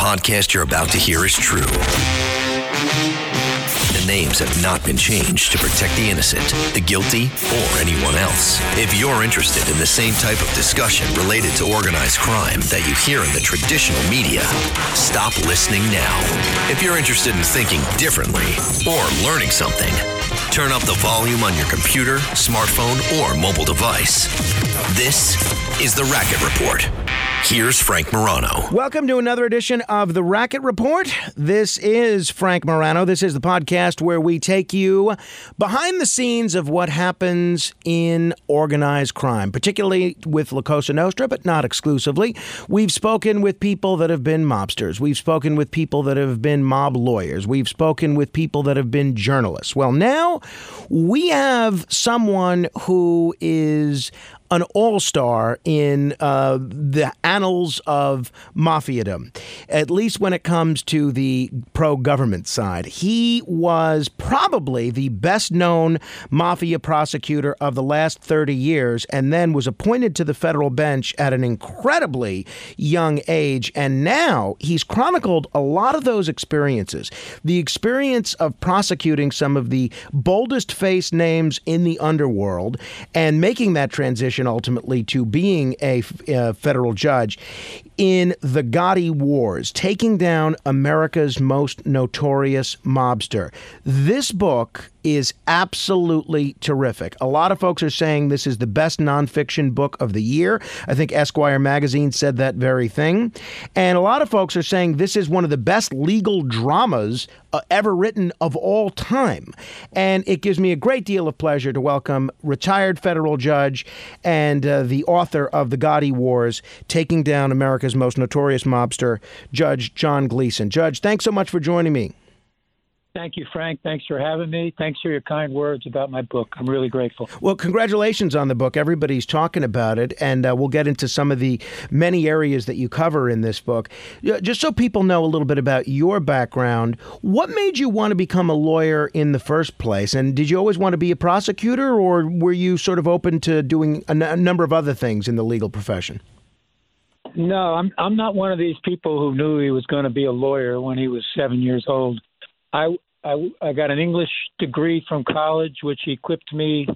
podcast you're about to hear is true. The names have not been changed to protect the innocent, the guilty, or anyone else. If you're interested in the same type of discussion related to organized crime that you hear in the traditional media, stop listening now. If you're interested in thinking differently or learning something, turn up the volume on your computer, smartphone, or mobile device. This is the Racket Report. Here's Frank Morano. Welcome to another edition of the Racket Report. This is Frank Morano. This is the podcast where we take you behind the scenes of what happens in organized crime, particularly with La Cosa Nostra, but not exclusively. We've spoken with people that have been mobsters. We've spoken with people that have been mob lawyers. We've spoken with people that have been journalists. Well, now we have someone who is an all star in uh, the annals of mafiadom, at least when it comes to the pro government side. He was probably the best known mafia prosecutor of the last 30 years and then was appointed to the federal bench at an incredibly young age. And now he's chronicled a lot of those experiences. The experience of prosecuting some of the boldest faced names in the underworld and making that transition ultimately to being a, a federal judge in the Gotti Wars, taking down America's most notorious mobster. This book is absolutely terrific. A lot of folks are saying this is the best nonfiction book of the year. I think Esquire magazine said that very thing. And a lot of folks are saying this is one of the best legal dramas uh, ever written of all time. And it gives me a great deal of pleasure to welcome retired federal judge and uh, the author of The Gotti Wars, Taking Down America's Most Notorious Mobster, Judge John Gleeson. Judge, thanks so much for joining me. Thank you, Frank. Thanks for having me. Thanks for your kind words about my book. I'm really grateful. Well, congratulations on the book. Everybody's talking about it, and uh, we'll get into some of the many areas that you cover in this book. Just so people know a little bit about your background, what made you want to become a lawyer in the first place? And did you always want to be a prosecutor, or were you sort of open to doing a, n- a number of other things in the legal profession? No, I'm I'm not one of these people who knew he was going to be a lawyer when he was seven years old. I, I, I got an English degree from college, which equipped me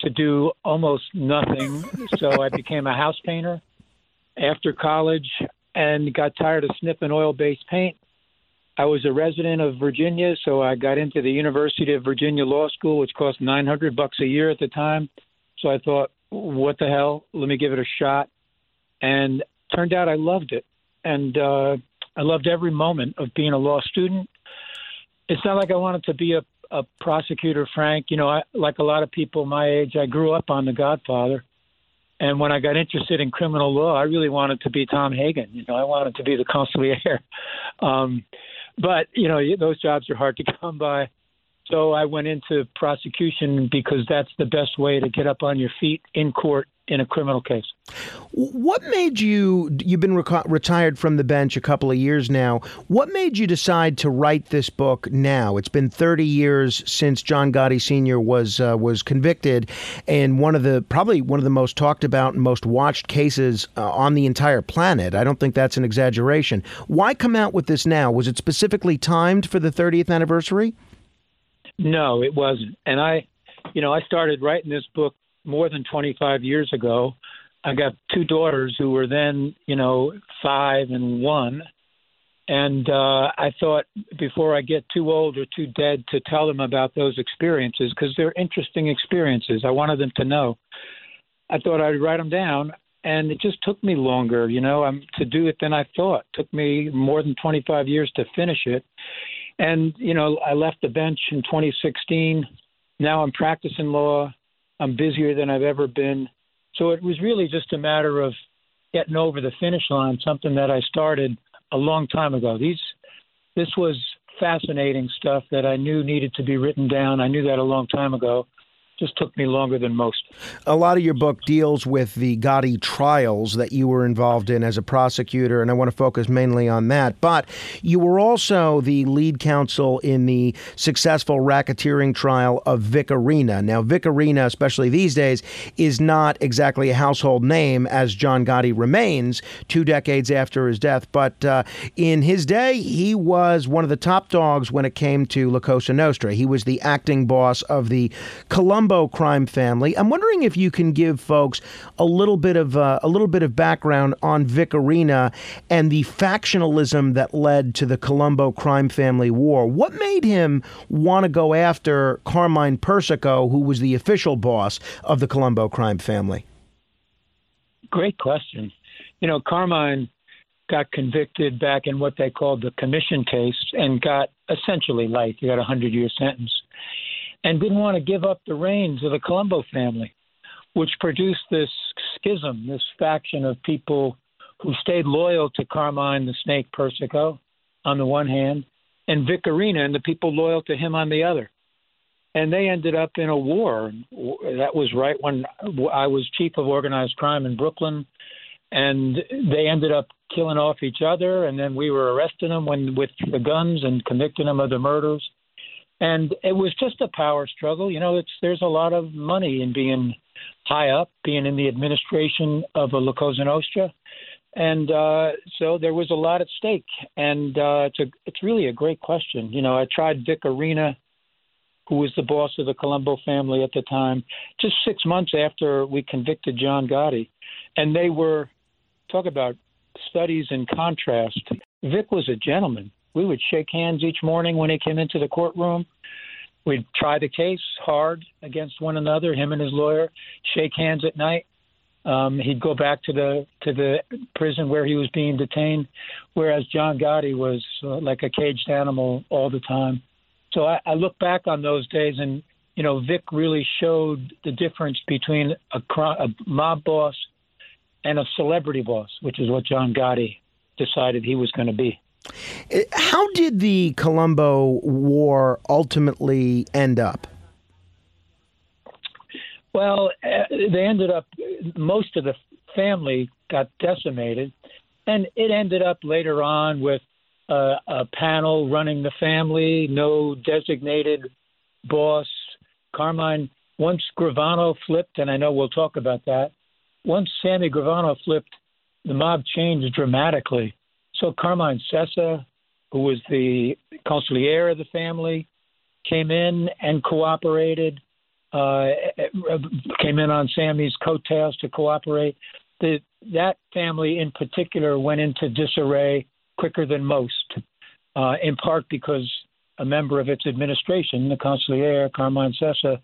to do almost nothing. so I became a house painter after college and got tired of sniffing oil based paint. I was a resident of Virginia, so I got into the University of Virginia Law School, which cost 900 bucks a year at the time. So I thought, what the hell? Let me give it a shot. And turned out I loved it. And uh, I loved every moment of being a law student it's not like I wanted to be a, a prosecutor, Frank. You know, I, like a lot of people my age, I grew up on The Godfather. And when I got interested in criminal law, I really wanted to be Tom Hagen. You know, I wanted to be the consigliere. Um, but, you know, those jobs are hard to come by. So I went into prosecution because that's the best way to get up on your feet in court in a criminal case. What made you, you've been retired from the bench a couple of years now. What made you decide to write this book now? It's been 30 years since John Gotti Sr. was uh, was convicted and one of the, probably one of the most talked about and most watched cases uh, on the entire planet. I don't think that's an exaggeration. Why come out with this now? Was it specifically timed for the 30th anniversary? No, it wasn't. And I, you know, I started writing this book more than 25 years ago. I got two daughters who were then, you know, five and one. And uh, I thought before I get too old or too dead to tell them about those experiences, because they're interesting experiences. I wanted them to know. I thought I'd write them down, and it just took me longer, you know, um, to do it than I thought. It took me more than 25 years to finish it. And, you know, I left the bench in 2016. Now I'm practicing law. I'm busier than I've ever been. So it was really just a matter of getting over the finish line, something that I started a long time ago. These, this was fascinating stuff that I knew needed to be written down. I knew that a long time ago. Just took me longer than most. A lot of your book deals with the Gotti trials that you were involved in as a prosecutor, and I want to focus mainly on that. But you were also the lead counsel in the successful racketeering trial of Vic Orena. Now, Vic Orena, especially these days, is not exactly a household name as John Gotti remains two decades after his death. But uh, in his day, he was one of the top dogs when it came to La Cosa Nostra. He was the acting boss of the Colombo crime family. I'm wondering if you can give folks a little bit of uh, a little bit of background on Vic Orena and the factionalism that led to the Colombo crime family war. What made him want to go after Carmine Persico, who was the official boss of the Colombo crime family? Great question. You know, Carmine got convicted back in what they called the commission case and got essentially life. He got a hundred year sentence and didn't want to give up the reins of the Colombo family, which produced this schism, this faction of people who stayed loyal to Carmine the Snake Persico on the one hand, and Vic Orena and the people loyal to him on the other. And they ended up in a war. That was right when I was chief of organized crime in Brooklyn. And they ended up killing off each other. And then we were arresting them when, with the guns and convicting them of the murders and it was just a power struggle. You know, it's there's a lot of money in being high up, being in the administration of a La Cosa Nostra, and uh, so there was a lot at stake. And uh, it's a it's really a great question. You know, I tried Vic Orena, who was the boss of the Colombo family at the time, just six months after we convicted John Gotti, and they were talk about studies in contrast. Vic was a gentleman we would shake hands each morning when he came into the courtroom. We'd try the case hard against one another, him and his lawyer, shake hands at night. Um, he'd go back to the to the prison where he was being detained, whereas John Gotti was uh, like a caged animal all the time. So I, I look back on those days, and you know, Vic really showed the difference between a, a mob boss and a celebrity boss, which is what John Gotti decided he was going to be. How did the Colombo War ultimately end up? Well, uh, they ended up, most of the family got decimated, and it ended up later on with uh, a panel running the family, no designated boss. Carmine, once Gravano flipped, and I know we'll talk about that, once Sammy Gravano flipped, the mob changed dramatically. So Carmine Sessa, who was the consigliere of the family, came in and cooperated. Uh, came in on Sammy's coattails to cooperate. The, that family in particular went into disarray quicker than most, uh, in part because a member of its administration, the consigliere Carmine Sessa,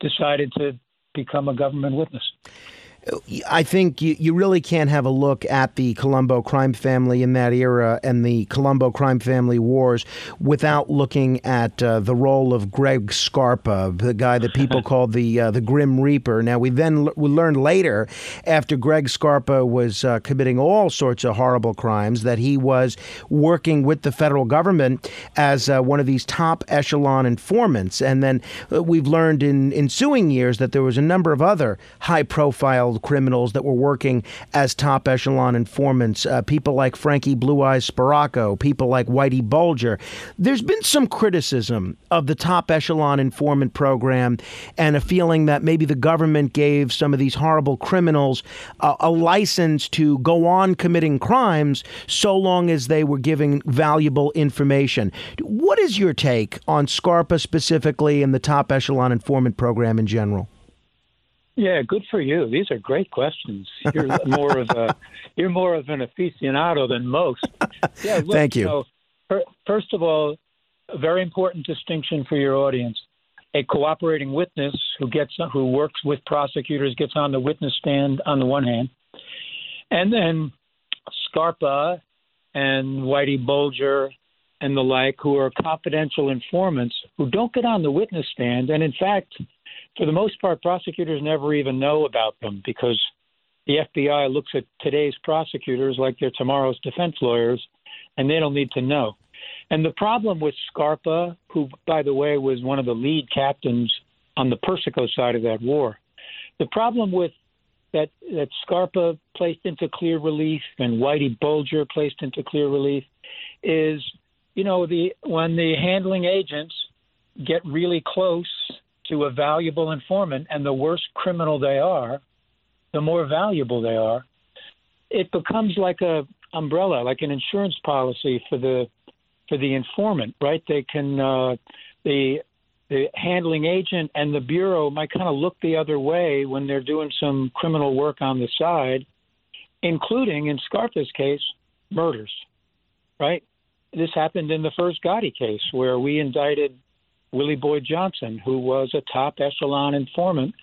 decided to become a government witness. I think you, you really can't have a look at the Colombo crime family in that era and the Colombo crime family wars without looking at uh, the role of Greg Scarpa, the guy that people called the uh, the Grim Reaper. Now we then we learned later, after Greg Scarpa was uh, committing all sorts of horrible crimes, that he was working with the federal government as uh, one of these top echelon informants. And then uh, we've learned in ensuing years that there was a number of other high profile criminals that were working as top echelon informants, uh, people like Frankie Blue Eyes Sparaco, people like Whitey Bulger. There's been some criticism of the top echelon informant program and a feeling that maybe the government gave some of these horrible criminals uh, a license to go on committing crimes so long as they were giving valuable information. What is your take on Scarpa specifically and the top echelon informant program in general? Yeah, good for you. These are great questions. You're more of a you're more of an aficionado than most. Yeah, look, Thank you. you know, first of all, a very important distinction for your audience. A cooperating witness who gets who works with prosecutors gets on the witness stand on the one hand, and then Scarpa and Whitey Bulger and the like, who are confidential informants who don't get on the witness stand, and in fact for the most part, prosecutors never even know about them because the FBI looks at today's prosecutors like they're tomorrow's defense lawyers, and they don't need to know. And the problem with Scarpa, who, by the way, was one of the lead captains on the Persico side of that war. The problem with that that Scarpa placed into clear relief and Whitey Bulger placed into clear relief is, you know, the when the handling agents get really close to a valuable informant, and the worse criminal they are, the more valuable they are. It becomes like a umbrella, like an insurance policy for the for the informant, right? They can uh, the the handling agent and the bureau might kind of look the other way when they're doing some criminal work on the side, including in Scarpa's case, murders. Right? This happened in the first Gotti case where we indicted Willie Boy Johnson, who was a top echelon informant,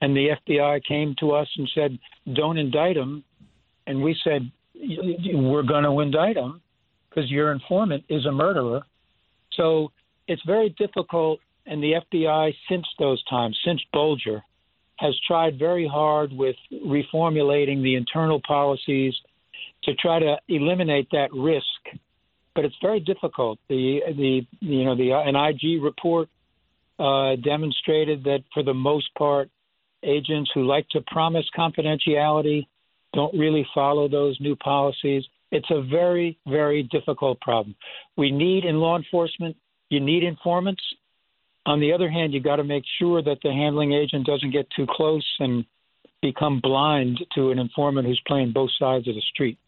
and the FBI came to us and said, "Don't indict him," and we said, "We're going to indict him because your informant is a murderer." So it's very difficult and the FBI, since those times, since Bulger, has tried very hard with reformulating the internal policies to try to eliminate that risk. But it's very difficult. The the you know the an IG report uh, demonstrated that for the most part, agents who like to promise confidentiality don't really follow those new policies. It's a very very difficult problem. We need in law enforcement. You need informants on the other hand, you got to make sure that the handling agent doesn't get too close and become blind to an informant who's playing both sides of the street.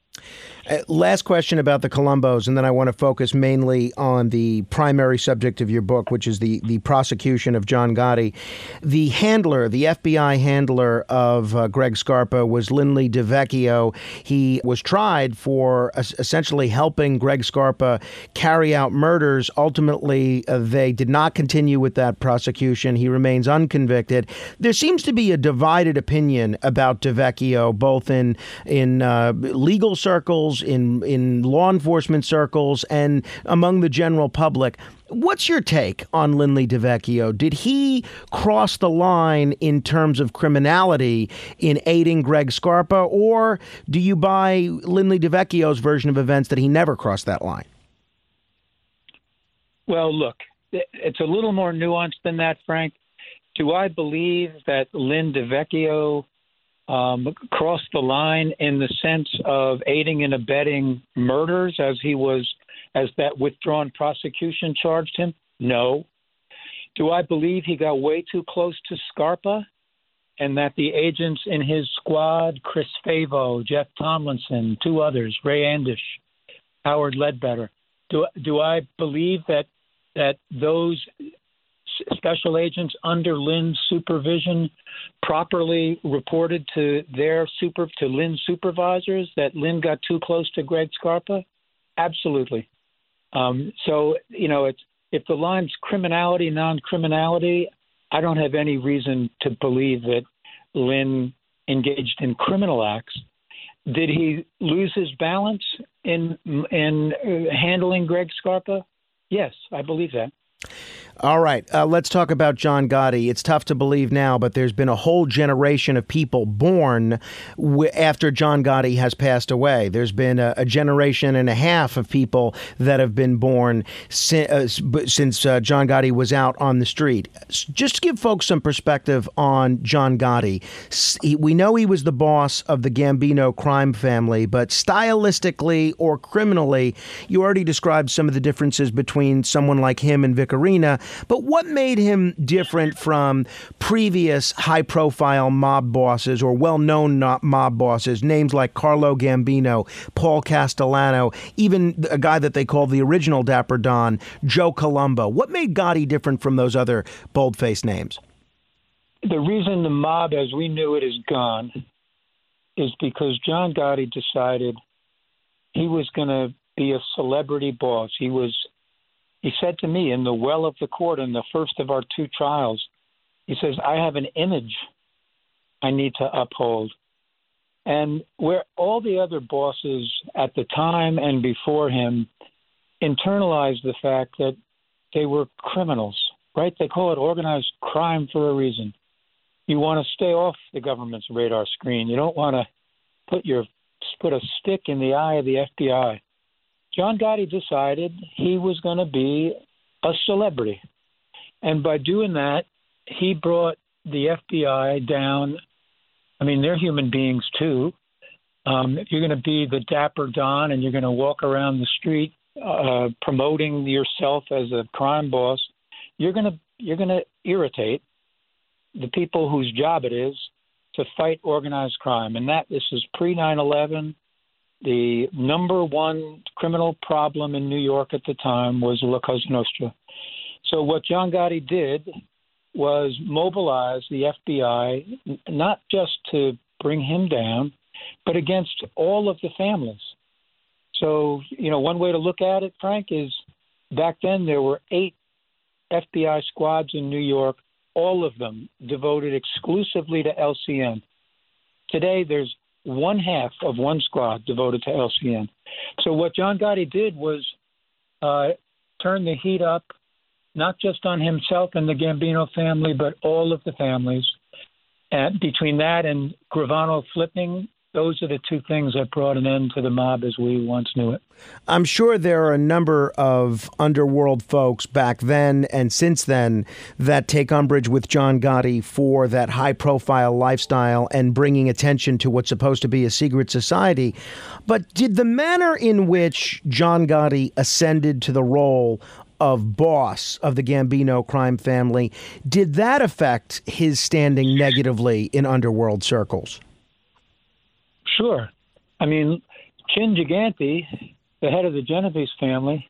Uh, last question about the Colombos, and then I want to focus mainly on the primary subject of your book, which is the, the prosecution of John Gotti. The handler, the FBI handler of uh, Greg Scarpa was Lindley DeVecchio. He was tried for uh, essentially helping Greg Scarpa carry out murders. Ultimately, uh, they did not continue with that prosecution. He remains unconvicted. There seems to be a divided opinion about DeVecchio, both in, in uh, legal circles, in in law enforcement circles, and among the general public. What's your take on Lindley DeVecchio? Did he cross the line in terms of criminality in aiding Greg Scarpa, or do you buy Lindley DeVecchio's version of events that he never crossed that line? Well, look, it's a little more nuanced than that, Frank. Do I believe that Lynn DeVecchio um, crossed the line in the sense of aiding and abetting murders as he was as that withdrawn prosecution charged him? No. Do I believe he got way too close to Scarpa and that the agents in his squad, Chris Favo, Jeff Tomlinson, two others, Ray Andish, Howard Ledbetter, do do I believe that that those special agents under Lynn's supervision properly reported to their super to Lynn's supervisors that Lynn got too close to Greg Scarpa? Absolutely. Um, so you know, it's if the line's criminality, non-criminality, I don't have any reason to believe that Lynn engaged in criminal acts. Did he lose his balance in in handling Greg Scarpa? Yes, I believe that. All right, uh, let's talk about John Gotti. It's tough to believe now, but there's been a whole generation of people born w- after John Gotti has passed away. There's been a, a, generation and a half of people that have been born si- uh, since uh, John Gotti was out on the street. Just to give folks some perspective on John Gotti, he, we know he was the boss of the Gambino crime family, but stylistically or criminally, you already described some of the differences between someone like him and Vic Orena. But what made him different from previous high profile mob bosses or well known mob bosses, names like Carlo Gambino, Paul Castellano, even a guy that they called the original Dapper Don, Joe Colombo? What made Gotti different from those other bold faced names? The reason the mob as we knew it is gone is because John Gotti decided he was going to be a celebrity boss. He was he said to me in the well of the court in the first of our two trials, he says, I have an image I need to uphold. And where all the other bosses at the time and before him internalized the fact that they were criminals, right? They call it organized crime for a reason. You want to stay off the government's radar screen. You don't want to put your put a stick in the eye of the FBI. John Gotti decided he was going to be a celebrity. And by doing that, he brought the FBI down. I mean, they're human beings too. Um, if you're going to be the dapper Don and you're going to walk around the street uh, promoting yourself as a crime boss, you're going to you're going to irritate the people whose job it is to fight organized crime, and that this is pre 9/11. The number one criminal problem in New York at the time was La Cosa Nostra. So what John Gotti did was mobilize the FBI not just to bring him down, but against all of the families. So, you know, one way to look at it, Frank, is back then there were eight FBI squads in New York, all of them devoted exclusively to LCN. Today, there's one half of one squad devoted to LCN. So, what John Gotti did was uh, turn the heat up not just on himself and the Gambino family, but all of the families. And between that and Gravano flipping, those are the two things that brought an end to the mob as we once knew it. I'm sure there are a number of underworld folks back then and since then that take umbrage with John Gotti for that high profile lifestyle and bringing attention to what's supposed to be a secret society. But did the manner in which John Gotti ascended to the role of boss of the Gambino crime family, did that affect his standing negatively in underworld circles? Sure. I mean, Chin Gigante, the head of the Genovese family,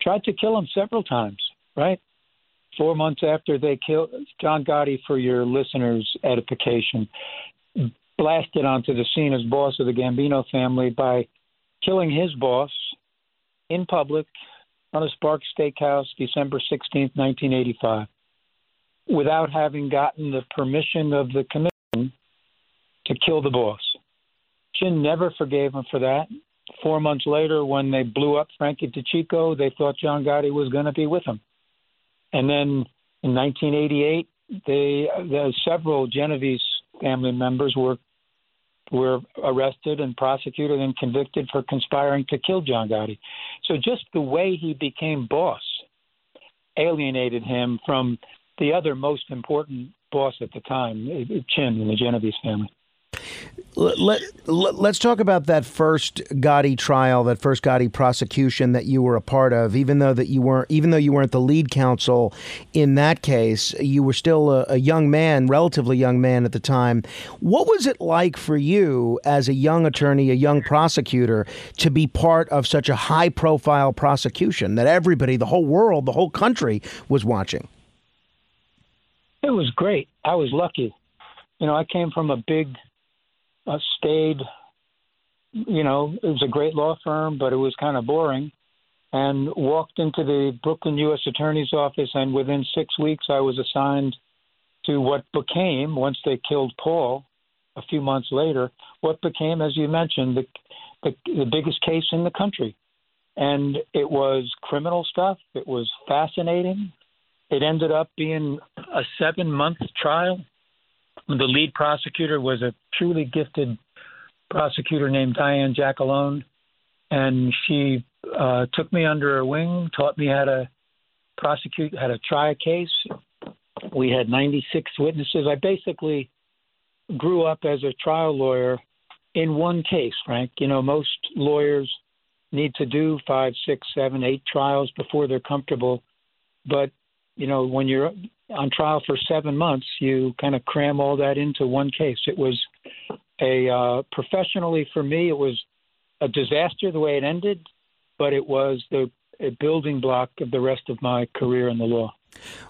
tried to kill him several times, right? Four months after they killed John Gotti, for your listeners' edification, blasted onto the scene as boss of the Gambino family by killing his boss in public on a Sparks Steakhouse, December 16, 1985, without having gotten the permission of the commission to kill the boss. Chin never forgave him for that. Four months later, when they blew up Frankie DeCicco, they thought John Gotti was going to be with him. And then in 1988, they, the, several Genovese family members were were arrested and prosecuted and convicted for conspiring to kill John Gotti. So just the way he became boss alienated him from the other most important boss at the time, Chin in the Genovese family. Let, let, let's talk about that first Gotti trial, that first Gotti prosecution that you were a part of. Even though that you weren't, even though you weren't the lead counsel in that case, you were still a, a young man, relatively young man at the time. What was it like for you as a young attorney, a young prosecutor, to be part of such a high-profile prosecution that everybody, the whole world, the whole country was watching? It was great. I was lucky. You know, I came from a big uh, stayed. You know, it was a great law firm, but it was kind of boring. And walked into the Brooklyn U.S. Attorney's office, and within six weeks, I was assigned to what became, once they killed Paul, a few months later, what became, as you mentioned, the the, the biggest case in the country. And it was criminal stuff. It was fascinating. It ended up being a seven month trial the lead prosecutor was a truly gifted prosecutor named Diane Giacalone, and she uh, took me under her wing, taught me how to prosecute, how to try a case. We had 96 witnesses. I basically grew up as a trial lawyer in one case, Frank. You know, most lawyers need to do five, six, seven, eight trials before they're comfortable. But, you know, when you're on trial for seven months, you kind of cram all that into one case. It was a uh, professionally for me, it was a disaster the way it ended, but it was the a building block of the rest of my career in the law.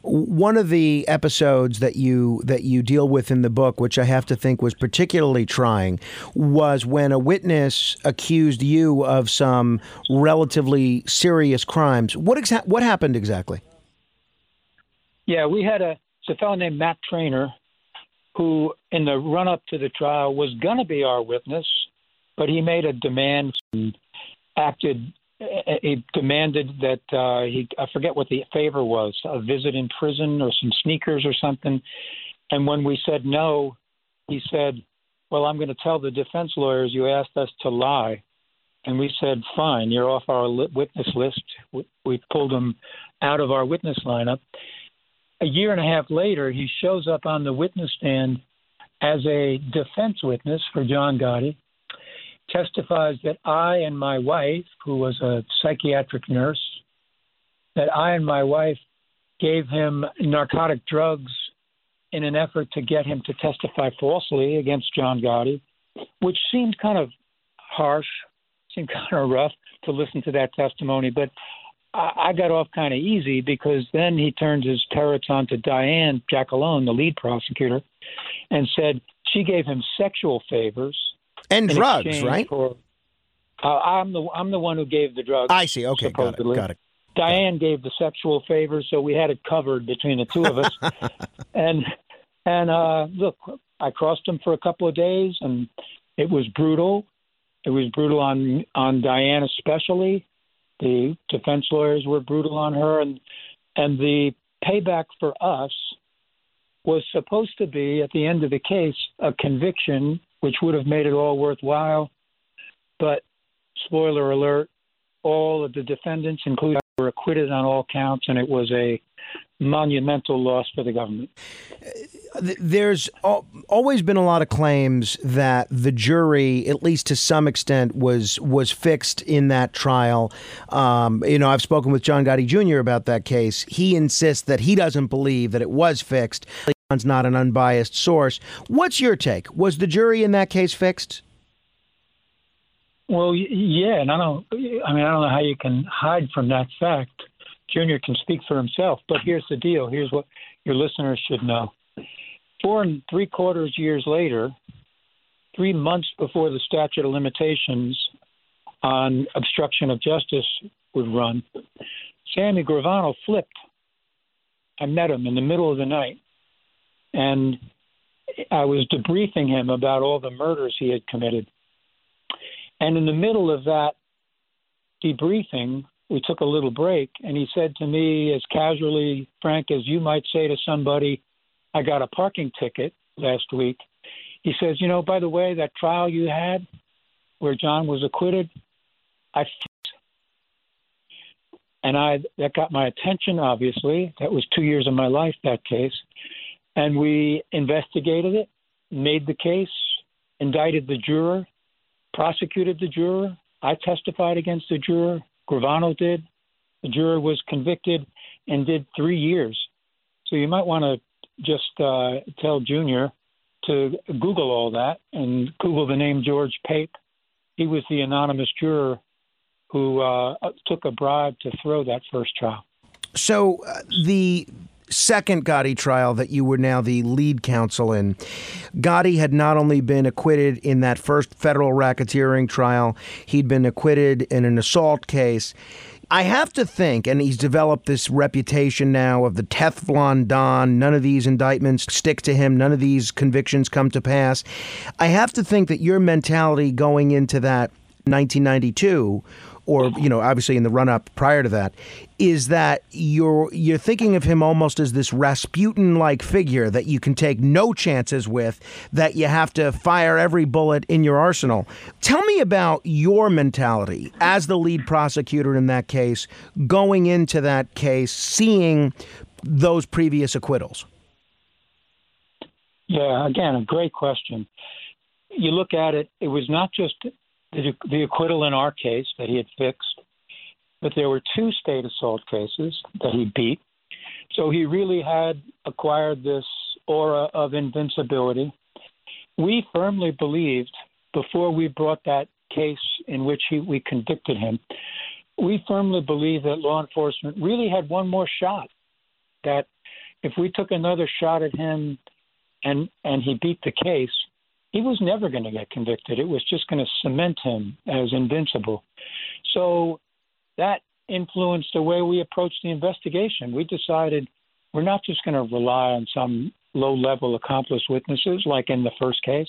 One of the episodes that you that you deal with in the book, which I have to think was particularly trying, was when a witness accused you of some relatively serious crimes. What exa- what happened exactly? Yeah, we had a it's a fellow named Matt Traynor who, in the run up to the trial, was going to be our witness, but he made a demand and acted. He demanded that uh, he I forget what the favor was a visit in prison or some sneakers or something. And when we said no, he said, "Well, I'm going to tell the defense lawyers you asked us to lie." And we said, "Fine, you're off our witness list." We pulled him out of our witness lineup a year and a half later, he shows up on the witness stand as a defense witness for John Gotti, testifies that I and my wife, who was a psychiatric nurse, that I and my wife gave him narcotic drugs in an effort to get him to testify falsely against John Gotti, which seemed kind of harsh, seemed kind of rough to listen to that testimony. But I, got off kind of easy because then he turned his turrets onto Diane Giacalone, the lead prosecutor, and said she gave him sexual favors and drugs, right? For, uh, I'm the I'm the one who gave the drugs. I see. Okay, supposedly. got it. Got it. Diane gave the sexual favors, so we had it covered between the two of us. and and uh, look, I crossed him for a couple of days, and it was brutal. It was brutal on on Diane especially. The defense lawyers were brutal on her, and and the payback for us was supposed to be at the end of the case a conviction, which would have made it all worthwhile. But spoiler alert: all of the defendants, including were acquitted on all counts, and it was a monumental loss for the government. There's always been a lot of claims that the jury, at least to some extent, was was fixed in that trial. Um, you know, I've spoken with John Gotti Jr. about that case. He insists that he doesn't believe that it was fixed. John's not an unbiased source. What's your take? Was the jury in that case fixed? Well, yeah, and I don't. I mean, I don't know how you can hide from that fact. Junior can speak for himself, but here's the deal. Here's what your listeners should know. Four and three quarters years later, three months before the statute of limitations on obstruction of justice would run, Sammy Gravano flipped. I met him in the middle of the night, and I was debriefing him about all the murders he had committed. And in the middle of that debriefing, we took a little break, and he said to me, as casually, Frank, as you might say to somebody, I got a parking ticket last week. He says, You know, by the way, that trial you had where John was acquitted, I and I that got my attention obviously that was 2 years of my life that case and we investigated it made the case indicted the juror prosecuted the juror. I testified against the juror. Gravano did. The juror was convicted and did three years. So you might want to just uh, tell Junior to Google all that and Google the name George Pape. He was the anonymous juror who uh, took a bribe to throw that first trial. So uh, the second Gotti trial that you were now the lead counsel in. Gotti had not only been acquitted in that first federal racketeering trial, he'd been acquitted in an assault case. I have to think, and he's developed this reputation now of the Teflon Don. None of these indictments stick to him. None of these convictions come to pass. I have to think that your mentality going into that 1992 or you know, obviously in the run up prior to that, is that you're you're thinking of him almost as this Rasputin like figure that you can take no chances with, that you have to fire every bullet in your arsenal. Tell me about your mentality as the lead prosecutor in that case, going into that case, seeing those previous acquittals. Yeah, again, a great question. You look at it, it was not just the, the acquittal in our case that he had fixed, but there were two state assault cases that he beat. So he really had acquired this aura of invincibility. We firmly believed before we brought that case in which he, we convicted him, we firmly believed that law enforcement really had one more shot. That if we took another shot at him and and he beat the case, he was never going to get convicted. It was just going to cement him as invincible. So that influenced the way we approached the investigation. We decided we're not just going to rely on some low level accomplice witnesses like in the first case.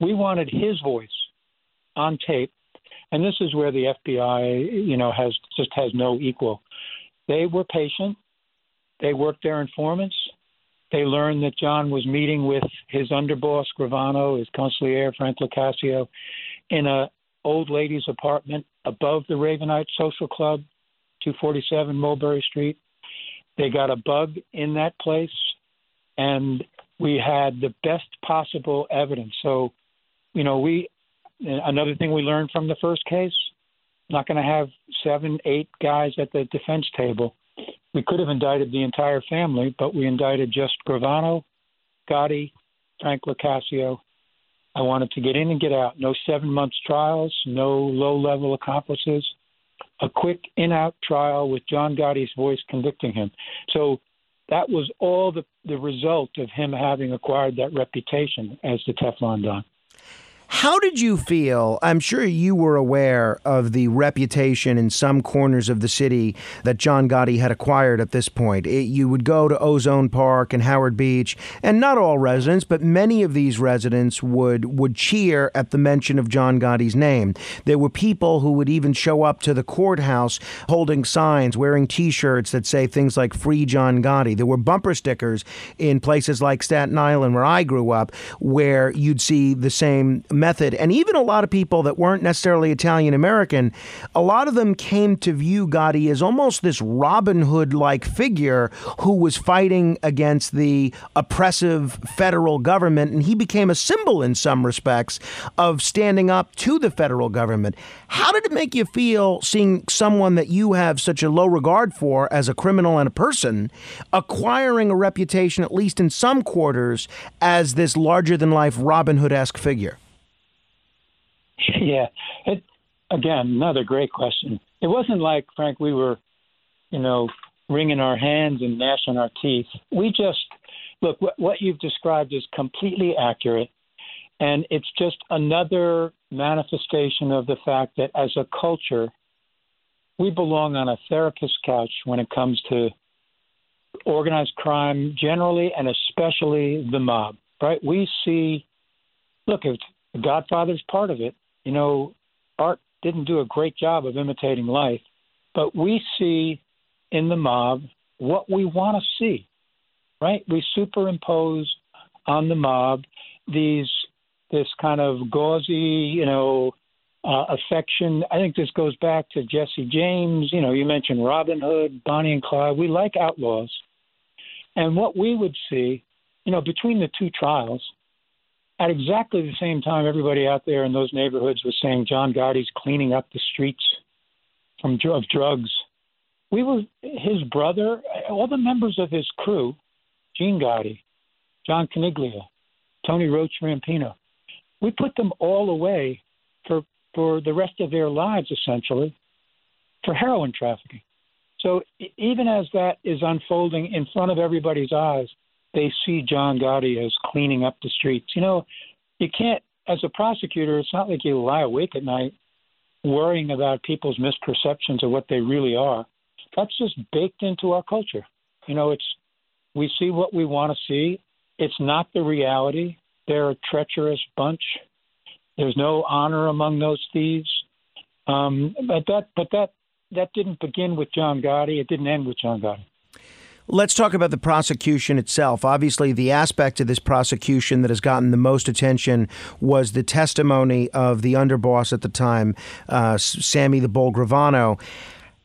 We wanted his voice on tape. And this is where the FBI, you know, has just has no equal. They were patient. They worked their informants. They learned that John was meeting with his underboss Gravano, his consigliere Frank Locascio, in a old lady's apartment above the Ravenite Social Club, 247 Mulberry Street. They got a bug in that place, and we had the best possible evidence. So, you know, we another thing we learned from the first case: not going to have seven, eight guys at the defense table. We could have indicted the entire family, but we indicted just Gravano, Gotti, Frank LoCascio. I wanted to get in and get out. No seven months trials, no low level accomplices. A quick in out trial with John Gotti's voice convicting him. So that was all the, the result of him having acquired that reputation as the Teflon Don. How did you feel? I'm sure you were aware of the reputation in some corners of the city that John Gotti had acquired at this point. It, you would go to Ozone Park and Howard Beach, and not all residents, but many of these residents would would cheer at the mention of John Gotti's name. There were people who would even show up to the courthouse holding signs, wearing T-shirts that say things like "Free John Gotti." There were bumper stickers in places like Staten Island, where I grew up, where you'd see the same method. And even a lot of people that weren't necessarily Italian American, a lot of them came to view Gotti as almost this Robin Hood like figure who was fighting against the oppressive federal government. And he became a symbol in some respects of standing up to the federal government. How did it make you feel seeing someone that you have such a low regard for as a criminal and a person acquiring a reputation, at least in some quarters, as this larger than life Robin Hood esque figure? Yeah. It, again, another great question. It wasn't like, Frank, we were, you know, wringing our hands and gnashing our teeth. We just, look, what, what you've described is completely accurate. And it's just another manifestation of the fact that as a culture, we belong on a therapist's couch when it comes to organized crime generally and especially the mob, right? We see, look, if Godfather's part of it, you know, art didn't do a great job of imitating life, but we see in the mob what we want to see, right? We superimpose on the mob these this kind of gauzy, you know, uh, affection. I think this goes back to Jesse James. You know, you mentioned Robin Hood, Bonnie and Clyde. We like outlaws, and what we would see, you know, between the two trials, at exactly the same time, everybody out there in those neighborhoods was saying John Gotti's cleaning up the streets from of drugs. We were his brother, all the members of his crew, Gene Gotti, John Carneglia, Tony Roach Rampino. We put them all away for for the rest of their lives, essentially, for heroin trafficking. So even as that is unfolding in front of everybody's eyes, they see John Gotti as cleaning up the streets. You know, you can't, as a prosecutor, it's not like you lie awake at night worrying about people's misperceptions of what they really are. That's just baked into our culture. You know, it's we see what we want to see. It's not the reality. They're a treacherous bunch. There's no honor among those thieves. Um, but that, but that, that didn't begin with John Gotti. It didn't end with John Gotti. Let's talk about the prosecution itself. Obviously, the aspect of this prosecution that has gotten the most attention was the testimony of the underboss at the time, uh, Sammy the Bull Gravano.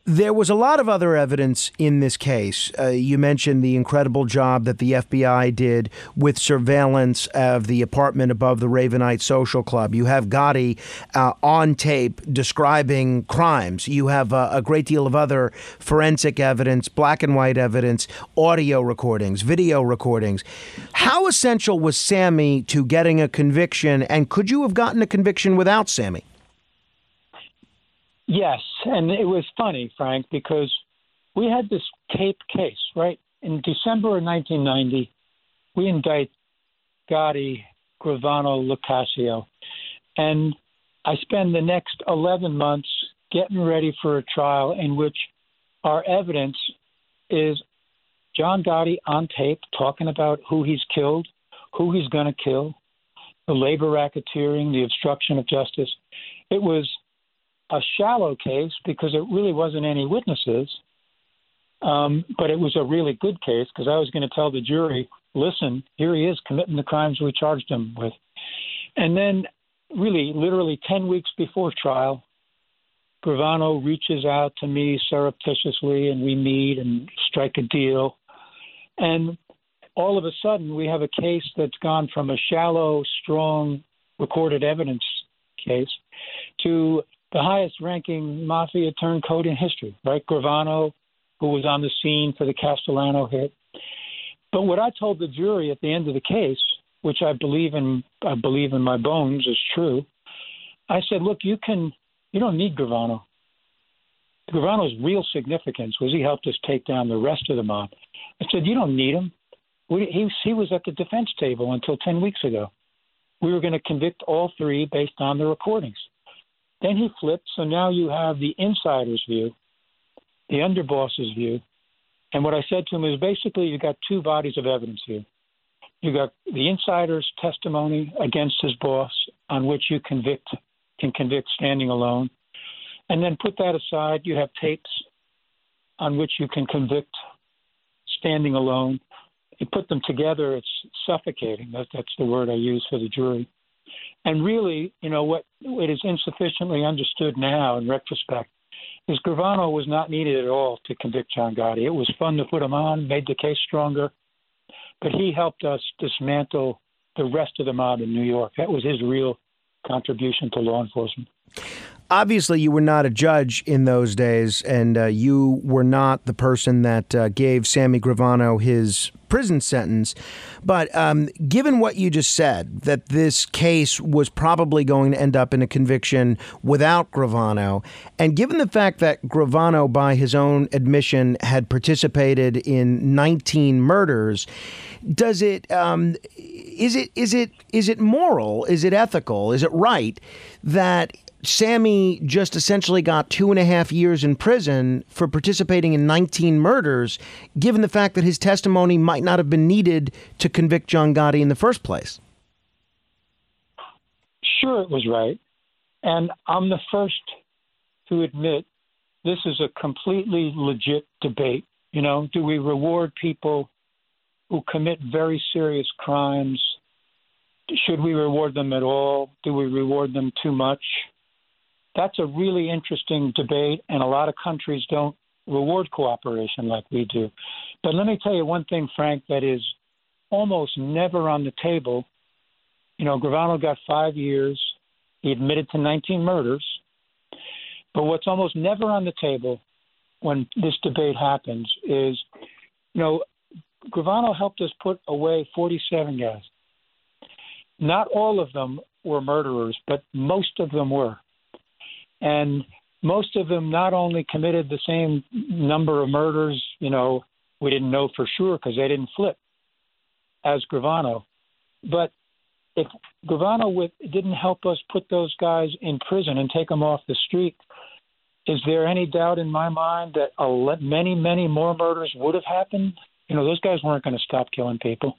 There was a lot of other evidence in this case. Uh, you mentioned the incredible job that the FBI did with surveillance of the apartment above the Ravenite Social Club. You have Gotti uh, on tape describing crimes. You have uh, a great deal of other forensic evidence, black and white evidence, audio recordings, video recordings. How essential was Sammy to getting a conviction, and could you have gotten a conviction without Sammy? Yes, and it was funny, Frank, because we had this tape case, right? In December of 1990, we indict Gotti, Gravano, LoCascio, and I spend the next 11 months getting ready for a trial in which our evidence is John Gotti on tape talking about who he's killed, who he's going to kill, the labor racketeering, the obstruction of justice. It was a shallow case because it really wasn't any witnesses. Um, but it was a really good case because I was going to tell the jury, listen, here he is committing the crimes we charged him with. And then, really, literally 10 weeks before trial, Gravano reaches out to me surreptitiously, and we meet and strike a deal. And all of a sudden, we have a case that's gone from a shallow, strong recorded evidence case to the highest ranking mafia turncoat in history, right? Gravano, who was on the scene for the Castellano hit. But what I told the jury at the end of the case, which I believe in, I believe in my bones is true. I said, look, you can, you don't need Gravano. Gravano's real significance was he helped us take down the rest of the mob. I said, you don't need him. We, he, he was at the defense table until 10 weeks ago. We were going to convict all three based on the recordings. Then he flipped, so now you have the insider's view, the underboss's view, and what I said to him is basically you've got two bodies of evidence here. You've got the insider's testimony against his boss, on which you convict can convict standing alone, and then put that aside. You have tapes on which you can convict standing alone. You put them together, it's suffocating. That, that's the word I use for the jury. And really, you know, what it is insufficiently understood now in retrospect is Gravano was not needed at all to convict John Gotti. It was fun to put him on, made the case stronger, but he helped us dismantle the rest of the mob in New York. That was his real contribution to law enforcement obviously you were not a judge in those days, and uh, you were not the person that uh, gave Sammy Gravano his prison sentence. But um, given what you just said, that this case was probably going to end up in a conviction without Gravano, and given the fact that Gravano, by his own admission, had participated in 19 murders, does it um, is it is it is it moral? Is it ethical? Is it right that Sammy just essentially got two and a half years in prison for participating in 19 murders, given the fact that his testimony might not have been needed to convict John Gotti in the first place. Sure, it was right. And I'm the first to admit this is a completely legit debate. You know, do we reward people who commit very serious crimes? Should we reward them at all? Do we reward them too much? That's a really interesting debate, and a lot of countries don't reward cooperation like we do. But let me tell you one thing, Frank, that is almost never on the table. You know, Gravano got five years. He admitted to 19 murders. But what's almost never on the table when this debate happens is, you know, Gravano helped us put away 47 guys. Not all of them were murderers, but most of them were. And most of them not only committed the same number of murders, you know, we didn't know for sure because they didn't flip as Gravano, but if Gravano with, didn't help us put those guys in prison and take them off the street, is there any doubt in my mind that a, many, many more murders would have happened? You know, those guys weren't going to stop killing people.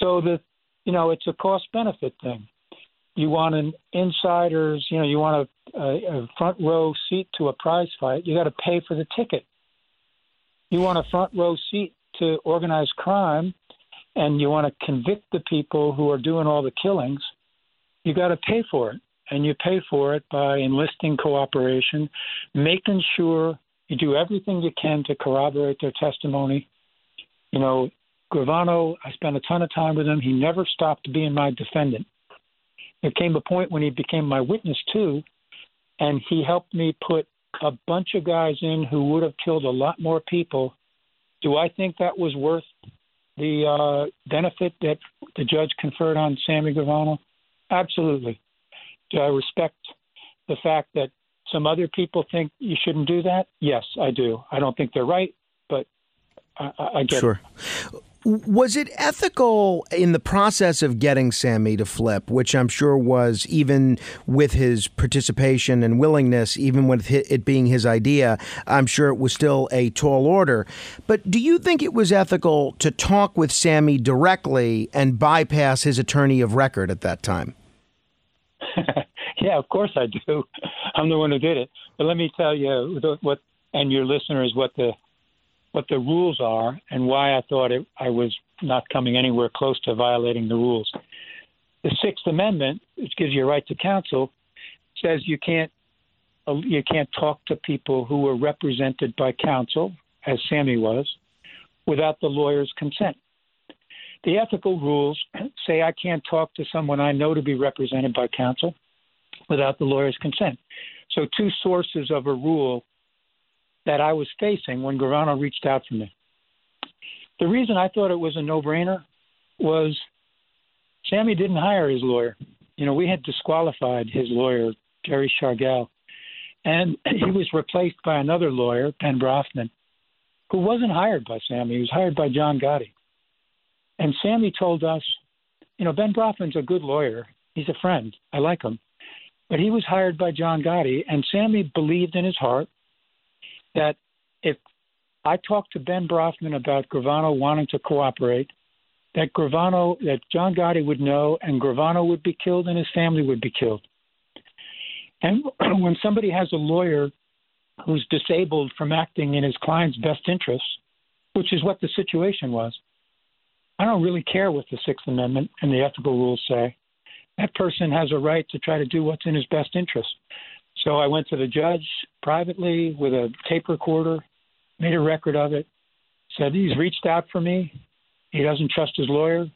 So the, you know, it's a cost benefit thing you want an insider's, you know, you want a, a, front row seat to a prize fight, you got to pay for the ticket. You want a front row seat to organized crime, and you want to convict the people who are doing all the killings, you got to pay for it. And you pay for it by enlisting cooperation, making sure you do everything you can to corroborate their testimony. You know, Gravano, I spent a ton of time with him. He never stopped being my defendant there came a point when he became my witness too, and he helped me put a bunch of guys in who would have killed a lot more people. Do I think that was worth the uh, benefit that the judge conferred on Sammy Gravano? Absolutely. Do I respect the fact that some other people think you shouldn't do that? Yes, I do. I don't think they're right, but I, I get sure. it. Was it ethical in the process of getting Sammy to flip, which I'm sure was even with his participation and willingness, even with it being his idea, I'm sure it was still a tall order. But do you think it was ethical to talk with Sammy directly and bypass his attorney of record at that time? yeah, of course I do. I'm the one who did it. But let me tell you what, and your listeners, what the what the rules are and why I thought it, I was not coming anywhere close to violating the rules. The Sixth Amendment, which gives you a right to counsel, says you can't you can't talk to people who were represented by counsel, as Sammy was, without the lawyer's consent. The ethical rules say I can't talk to someone I know to be represented by counsel without the lawyer's consent. So, two sources of a rule that I was facing when Gravano reached out to me. The reason I thought it was a no brainer was Sammy didn't hire his lawyer. You know, we had disqualified his lawyer, Jerry Shargel, and he was replaced by another lawyer, Ben Brafman, who wasn't hired by Sammy. He was hired by John Gotti. And Sammy told us, you know, Ben Brafman's a good lawyer. He's a friend. I like him. But he was hired by John Gotti, and Sammy believed in his heart that if I talked to Ben Brafman about Gravano wanting to cooperate, that Gravano, that John Gotti would know, and Gravano would be killed, and his family would be killed. And when somebody has a lawyer who's disabled from acting in his client's best interests, which is what the situation was, I don't really care what the Sixth Amendment and the ethical rules say. That person has a right to try to do what's in his best interest. So I went to the judge privately with a tape recorder, made a record of it, said he's reached out for me. He doesn't trust his lawyer.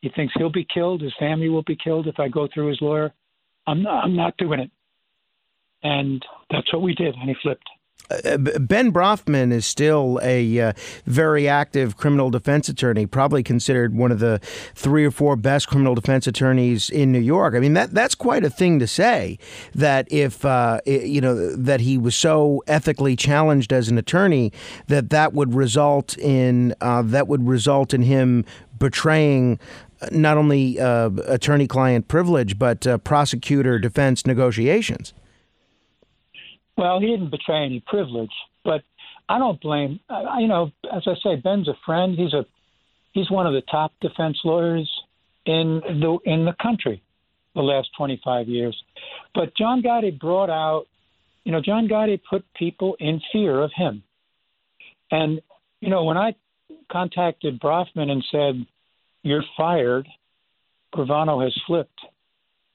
He thinks he'll be killed. His family will be killed if I go through his lawyer. I'm not, I'm not doing it. And that's what we did. And he flipped. Uh, ben Brafman is still a uh, very active criminal defense attorney, probably considered one of the three or four best criminal defense attorneys in New York. I mean, that that's quite a thing to say. That if uh, you know that he was so ethically challenged as an attorney, that that would result in uh, that would result in him betraying not only uh, attorney-client privilege but prosecutor-defense negotiations. Well, he didn't betray any privilege, but I don't blame. You know, as I say, Ben's a friend. He's a he's one of the top defense lawyers in the in the country the last 25 years. But John Gotti brought out, you know, John Gotti put people in fear of him. And you know, when I contacted Brafman and said, "You're fired," Gravano has flipped.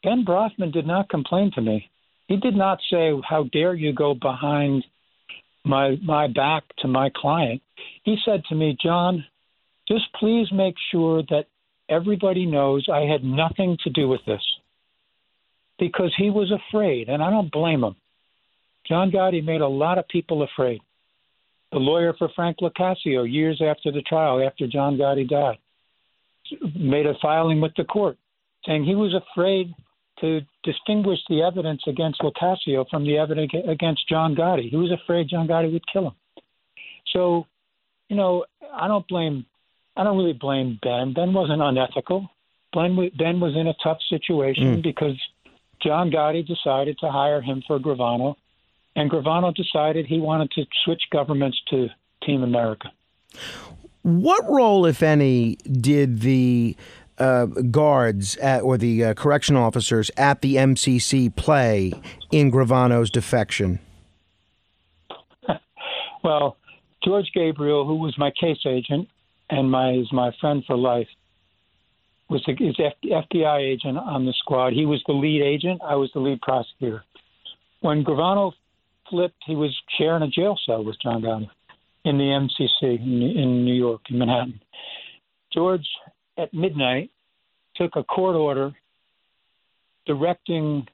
Ben Brafman did not complain to me. He did not say, "How dare you go behind my my back to my client?" He said to me, "John, just please make sure that everybody knows I had nothing to do with this." Because he was afraid, and I don't blame him. John Gotti made a lot of people afraid. The lawyer for Frank LoCascio, years after the trial, after John Gotti died, made a filing with the court saying he was afraid to distinguish the evidence against LoCascio from the evidence against John Gotti. He was afraid John Gotti would kill him. So, you know, I don't blame, I don't really blame Ben. Ben wasn't unethical. Ben, ben was in a tough situation mm. because John Gotti decided to hire him for Gravano, and Gravano decided he wanted to switch governments to Team America. What role, if any, did the uh, guards at, or the uh, correctional officers at the MCC play in Gravano's defection? well, George Gabriel, who was my case agent and my is my friend for life, was the is FBI agent on the squad. He was the lead agent. I was the lead prosecutor. When Gravano flipped, he was sharing a jail cell with John Gotti in the MCC in, in New York, in Manhattan. George at midnight took a court order directing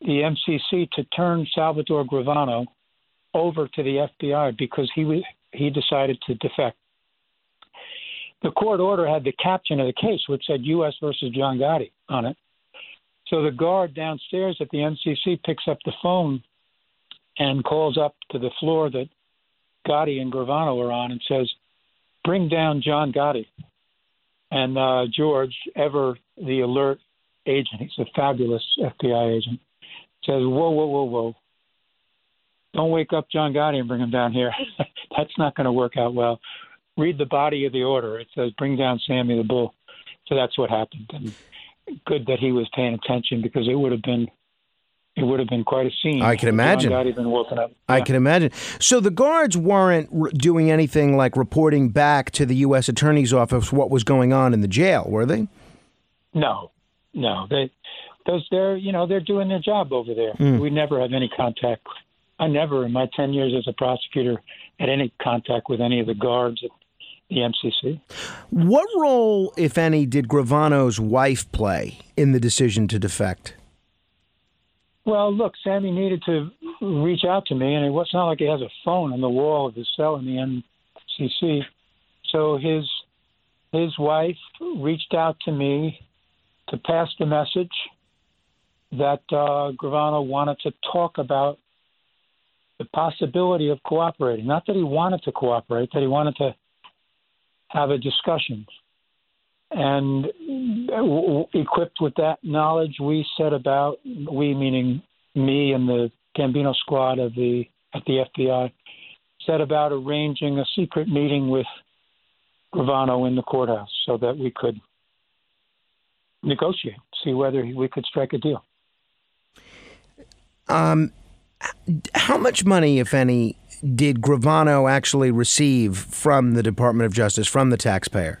the MCC to turn Salvatore Gravano over to the FBI because he he decided to defect. The court order had the caption of the case, which said U.S. versus John Gotti on it. So the guard downstairs at the MCC picks up the phone and calls up to the floor that Gotti and Gravano are on and says, "Bring down John Gotti." And uh, George, ever the alert agent, he's a fabulous FBI agent, says, Whoa, whoa, whoa, whoa. Don't wake up John Gotti and bring him down here. That's not going to work out well. Read the body of the order. It says, Bring down Sammy the Bull. So that's what happened. And good that he was paying attention because it would have been it would have been quite a scene. I can imagine. John been woken up. I can imagine. So the guards weren't r- doing anything like reporting back to the U.S. Attorney's Office what was going on in the jail, were they? No, no. They because they're you know they're doing their job over there. Mm. We never have any contact. I never, in my ten years as a prosecutor, had any contact with any of the guards at the MCC. What role, if any, did Gravano's wife play in the decision to defect? Well, look, Sammy needed to reach out to me, and it was not like he has a phone on the wall of his cell in the MCC. So his his wife reached out to me to pass the message that uh, Gravano wanted to talk about the possibility of cooperating. Not that he wanted to cooperate, that he wanted to have a discussion. And equipped with that knowledge, we set about, we meaning me and the Gambino squad of the at the FBI, set about arranging a secret meeting with Gravano in the courthouse so that we could negotiate, see whether we could strike a deal. Um, how much money, if any, did Gravano actually receive from the Department of Justice, from the taxpayer?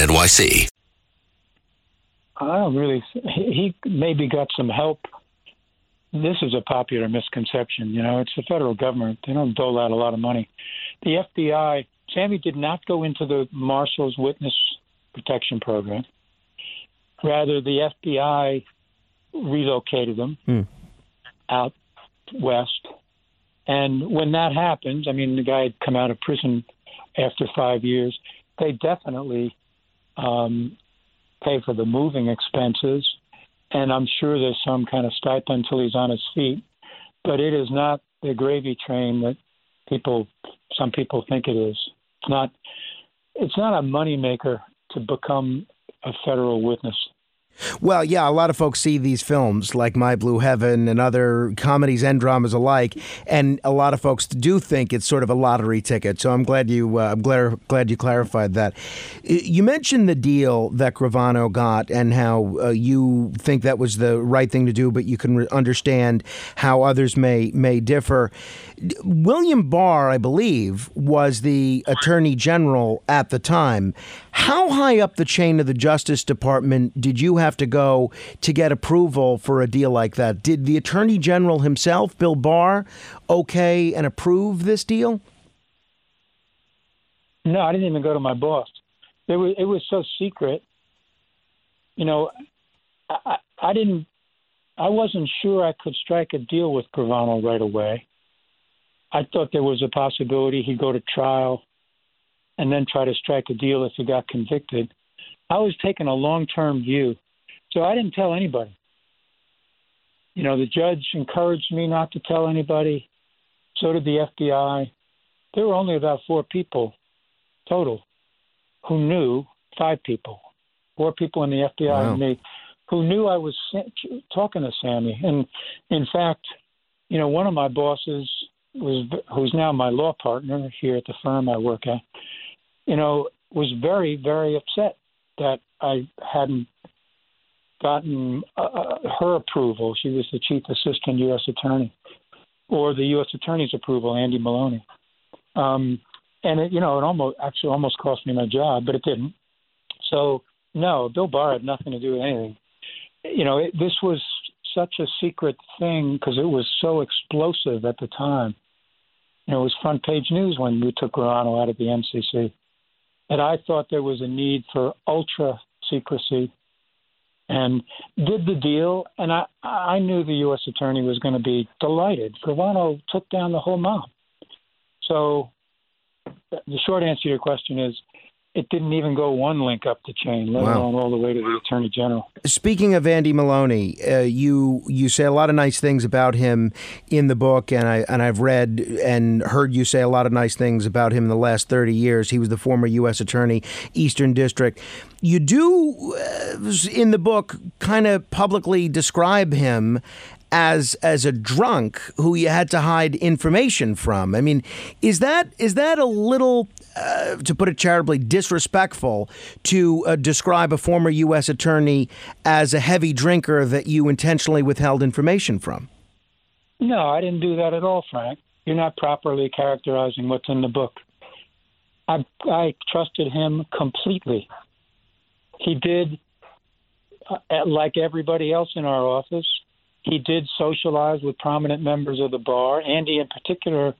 NYC. I don't really. He maybe got some help. This is a popular misconception. You know, it's the federal government. They don't dole out a lot of money. The FBI, Sammy did not go into the Marshals Witness Protection Program. Rather, the FBI relocated them Hmm. out west. And when that happens, I mean, the guy had come out of prison after five years. They definitely um, pay for the moving expenses, and I'm sure there's some kind of stipend until he's on his feet. But it is not the gravy train that people, some people think it is. It's not. It's not a moneymaker to become a federal witness. Well, yeah, a lot of folks see these films like My Blue Heaven and other comedies and dramas alike, and a lot of folks do think it's sort of a lottery ticket. So I'm glad you, uh, I'm glad, glad you clarified that. You mentioned the deal that Gravano got and how uh, you think that was the right thing to do, but you can re- understand how others may may differ. William Barr, I believe, was the Attorney General at the time. How high up the chain of the Justice Department did you have to go to get approval for a deal like that? Did the Attorney General himself, Bill Barr, okay and approve this deal? No, I didn't even go to my boss. It was it was so secret. You know, I, I, didn't. I wasn't sure I could strike a deal with Gravano right away. I thought there was a possibility he'd go to trial and then try to strike a deal if he got convicted. I was taking a long term view, so I didn't tell anybody. You know, the judge encouraged me not to tell anybody. So did the FBI. There were only about four people total who knew, five people, four people in the FBI Wow. and me, who knew I was talking to Sammy. And in fact, you know, one of my bosses was, who's now my law partner here at the firm I work at, you know, was very, very upset that I hadn't gotten uh, uh, her approval. She was the chief assistant U.S. attorney, or the U.S. attorney's approval, Andy Maloney. Um, and it, you know, it almost actually almost cost me my job, but it didn't. So no, Bill Barr had nothing to do with anything. You know, it, this was such a secret thing because it was so explosive at the time. You know, it was front page news when we took Gravano out of the MCC. That I thought there was a need for ultra secrecy, and did the deal. And I I knew the U.S. attorney was going to be delighted. Gravano took down the whole mob. So the short answer to your question is it didn't even go one link up the chain, let Wow. alone all the way to the attorney general. Speaking of Andy Maloney, uh, you you say a lot of nice things about him in the book, and I and I've read and heard you say a lot of nice things about him in the last thirty years. He was the former U.S. Attorney, Eastern District. You do uh, in the book kind of publicly describe him as as a drunk who you had to hide information from. I mean, is that is that a little, uh, to put it charitably, disrespectful to uh, describe a former U.S. attorney as a heavy drinker that you intentionally withheld information from? No, I didn't do that at all, Frank. You're not properly characterizing what's in the book. I I trusted him completely. He did, uh, like everybody else in our office, he did socialize with prominent members of the bar. Andy, in particular,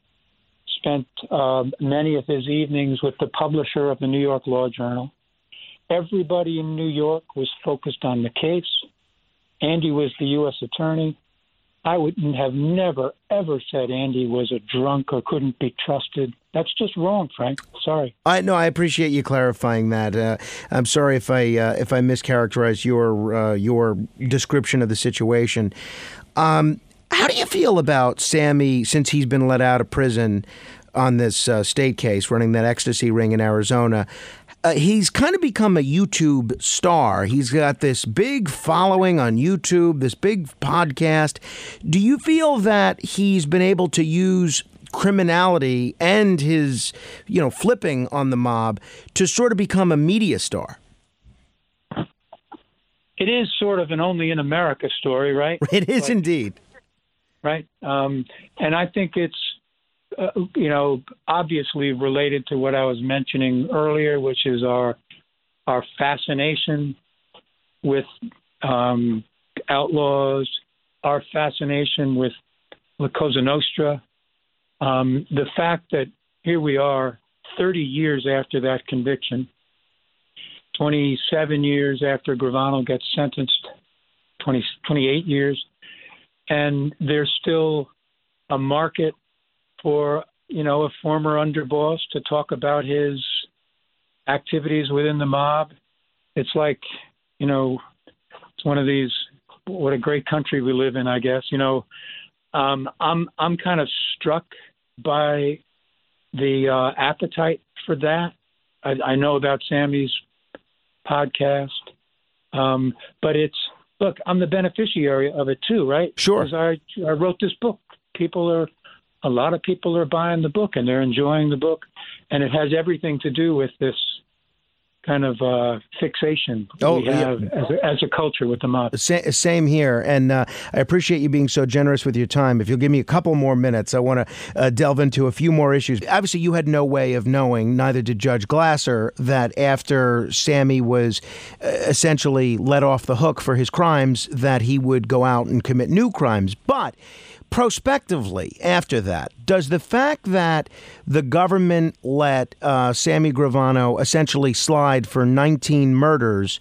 spent um, many of his evenings with the publisher of the New York Law Journal. Everybody in New York was focused on the case. Andy was the U.S. attorney. I wouldn't have never, ever said Andy was a drunk or couldn't be trusted. That's just wrong, Frank. Sorry. I no, I appreciate you clarifying that. Uh, I'm sorry if I uh, if I mischaracterized your uh, your description of the situation. Um, how do you feel about Sammy since he's been let out of prison on this uh, state case, running that ecstasy ring in Arizona? Uh, he's kind of become a YouTube star. He's got this big following on YouTube, this big podcast. Do you feel that he's been able to use criminality and his, you know, flipping on the mob to sort of become a media star? It is sort of an only in America story, right? It is But- indeed. right? Um, and I think it's, uh, you know, obviously related to what I was mentioning earlier, which is our our fascination with um, outlaws, our fascination with La Cosa Nostra, um, the fact that here we are, 30 years after that conviction, 27 years after Gravano gets sentenced, 20, 28 years and there's still a market for you know a former underboss to talk about his activities within the mob. It's like you know it's one of these what a great country we live in, I guess. You know, um, I'm I'm kind of struck by the uh, appetite for that. I, I know about Sammy's podcast, um, but it's look, I'm the beneficiary of it too, right? Sure. Because I I wrote this book. People are a lot of people are buying the book and they're enjoying the book, and it has everything to do with this kind of uh, fixation Oh, we yeah. have as, a, as a culture with the mob. Sa- same here, and uh, I appreciate you being so generous with your time. If you'll give me a couple more minutes, I want to uh, delve into a few more issues. Obviously, you had no way of knowing, neither did Judge Glasser, that after Sammy was uh, essentially let off the hook for his crimes, that he would go out and commit new crimes. But prospectively, after that, does the fact that the government let uh, Sammy Gravano essentially slide for 19 murders,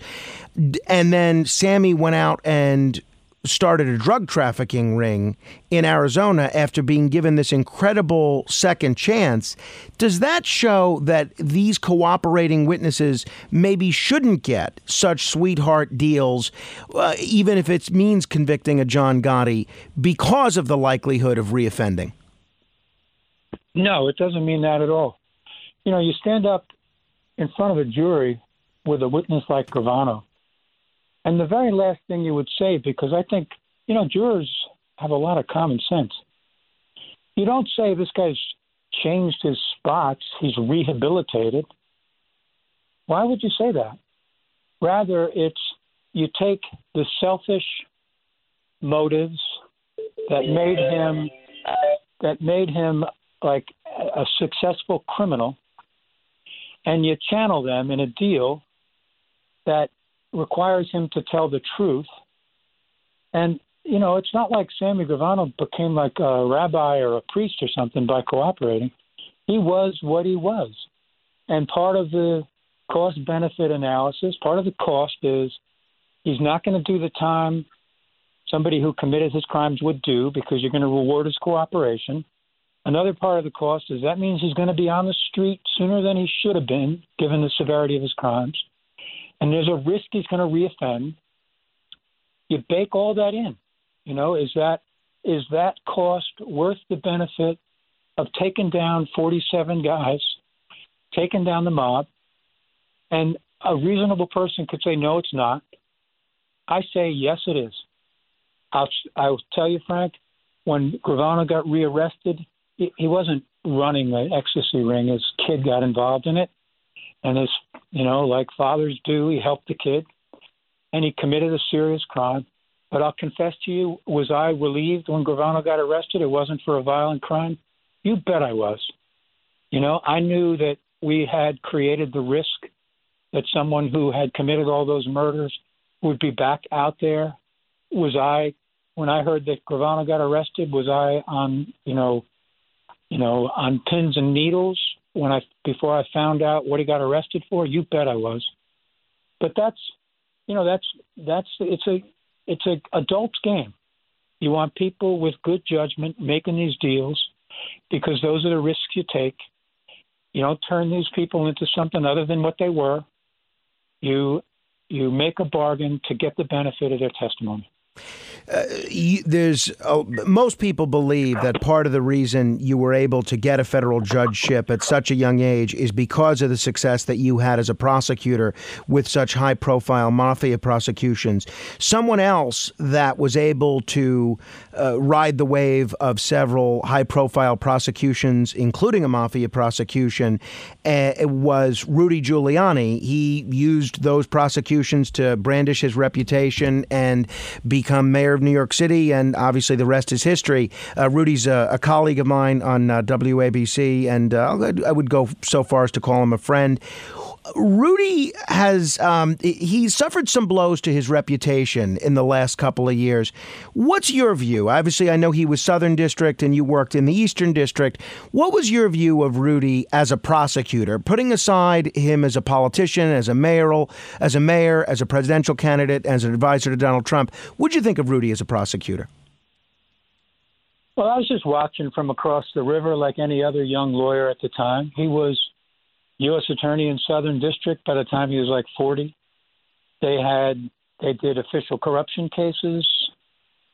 and then Sammy went out and started a drug trafficking ring in Arizona after being given this incredible second chance, does that show that these cooperating witnesses maybe shouldn't get such sweetheart deals, uh, even if it means convicting a John Gotti, because of the likelihood of reoffending? No, it doesn't mean that at all. You know, you stand up in front of a jury with a witness like Gravano, and the very last thing you would say, because I think, you know, jurors have a lot of common sense. You don't say this guy's changed his spots, he's rehabilitated. Why would you say that? Rather, it's you take the selfish motives that made him that made him like a successful criminal and you channel them in a deal that requires him to tell the truth. And you know it's not like sammy gravano became like a rabbi or a priest or something by cooperating. He was what he was. And part of the cost benefit analysis part of the cost is he's not going to do the time somebody who committed his crimes would do because you're going to reward his cooperation. Another part of the cost is that means he's going to be on the street sooner than he should have been, given the severity of his crimes. And there's a risk he's going to reoffend. You bake all that in. You know, is that is that cost worth the benefit of taking down 47 guys, taking down the mob? And a reasonable person could say, no, it's not. I say, yes, it is. I'll, I'll tell you, Frank, when Gravano got rearrested, he, he wasn't running the ecstasy ring. His kid got involved in it. And his, you know, like fathers do, he helped the kid. And he committed a serious crime. But I'll confess to you, was I relieved when Gravano got arrested? It wasn't for a violent crime. You bet I was. You know, I knew that we had created the risk that someone who had committed all those murders would be back out there. Was I, when I heard that Gravano got arrested, was I on, you know, you know, on pins and needles when I before I found out what he got arrested for? You bet I was. But that's, you know, that's that's it's a it's a adult's game. You want people with good judgment making these deals because those are the risks you take. You don't turn these people into something other than what they were. You you make a bargain to get the benefit of their testimony. Uh, there's uh, most people believe that part of the reason you were able to get a federal judgeship at such a young age is because of the success that you had as a prosecutor with such high profile mafia prosecutions. Someone else that was able to uh, ride the wave of several high profile prosecutions, including a mafia prosecution, uh, was Rudy Giuliani. He used those prosecutions to brandish his reputation and become mayor of New York City, and obviously the rest is history. Uh, Rudy's a, a, colleague of mine on uh, WABC, and uh, I would go so far as to call him a friend. Rudy has um, he suffered some blows to his reputation in the last couple of years. What's your view? Obviously, I know he was Southern District and you worked in the Eastern District. What was your view of Rudy as a prosecutor, putting aside him as a politician, as a mayoral, as a mayor, as a presidential candidate, as an advisor to Donald Trump? What'd you think of Rudy as a prosecutor? Well, I was just watching from across the river like any other young lawyer at the time. He was U.S. attorney in Southern District by the time he was like 40. They had they did official corruption cases.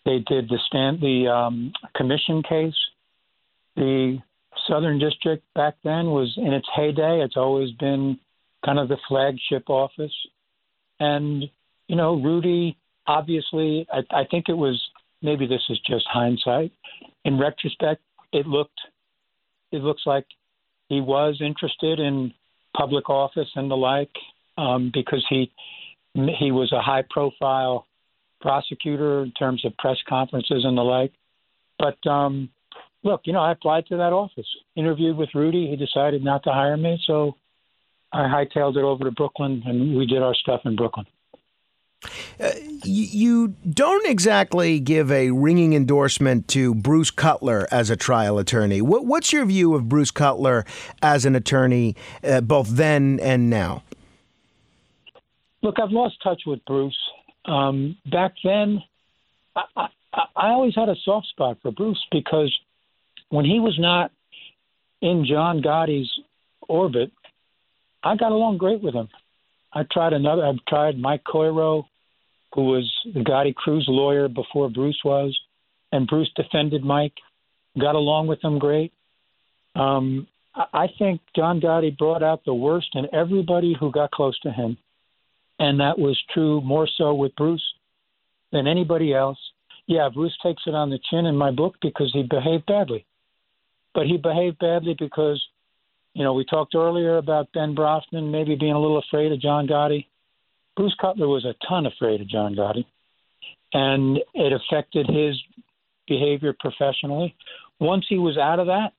They did the stand the um, commission case. The Southern District back then was in its heyday. It's always been kind of the flagship office, and you know Rudy. Obviously, I, I think it was maybe this is just hindsight. In retrospect, it looked it looks like he was interested in public office and the like um, because he he was a high profile prosecutor in terms of press conferences and the like. But um, look, you know, I applied to that office, interviewed with Rudy. He decided not to hire me, so I hightailed it over to Brooklyn, and we did our stuff in Brooklyn. Uh, you don't exactly give a ringing endorsement to Bruce Cutler as a trial attorney. What, what's your view of Bruce Cutler as an attorney, uh, both then and now? Look, I've lost touch with Bruce. Um, back then, I, I, I always had a soft spot for Bruce because when he was not in John Gotti's orbit, I got along great with him. I tried another. I've tried Mike Coiro, who was the Gotti crew's lawyer before Bruce was, and Bruce defended Mike. Got along with him great. Um, I think John Gotti brought out the worst in everybody who got close to him, and that was true more so with Bruce than anybody else. Yeah, Bruce takes it on the chin in my book because he behaved badly, but he behaved badly because you know, we talked earlier about Ben Brafman maybe being a little afraid of John Gotti. Bruce Cutler was a ton afraid of John Gotti, and it affected his behavior professionally. Once he was out of that,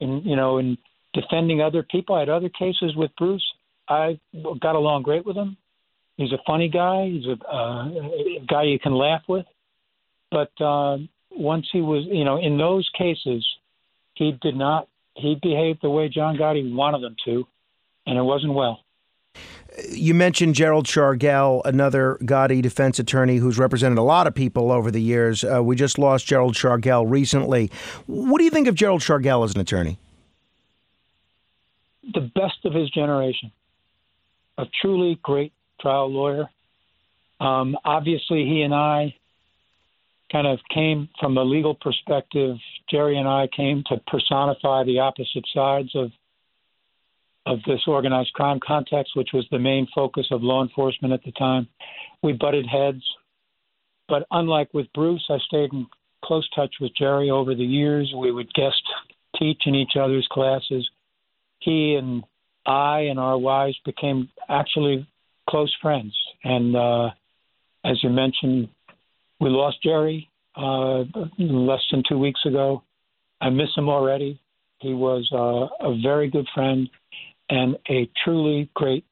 and you know, in defending other people, I had other cases with Bruce. I got along great with him. He's a funny guy. He's a, uh, a guy you can laugh with. But uh, once he was, you know, in those cases, he did not he behaved the way John Gotti wanted him to, and it wasn't well. You mentioned Gerald Shargel, another Gotti defense attorney who's represented a lot of people over the years. Uh, we just lost Gerald Shargel recently. What do you think of Gerald Shargel as an attorney? The best of his generation. A truly great trial lawyer. Um, obviously, he and I kind of came from a legal perspective. Jerry and I came to personify the opposite sides of of this organized crime context, which was the main focus of law enforcement at the time. We butted heads, but unlike with Bruce, I stayed in close touch with Jerry over the years. We would guest teach in each other's classes. He and I and our wives became actually close friends. And uh, as you mentioned, we lost Jerry uh, less than two weeks ago. I miss him already. He was uh, a very good friend and a truly great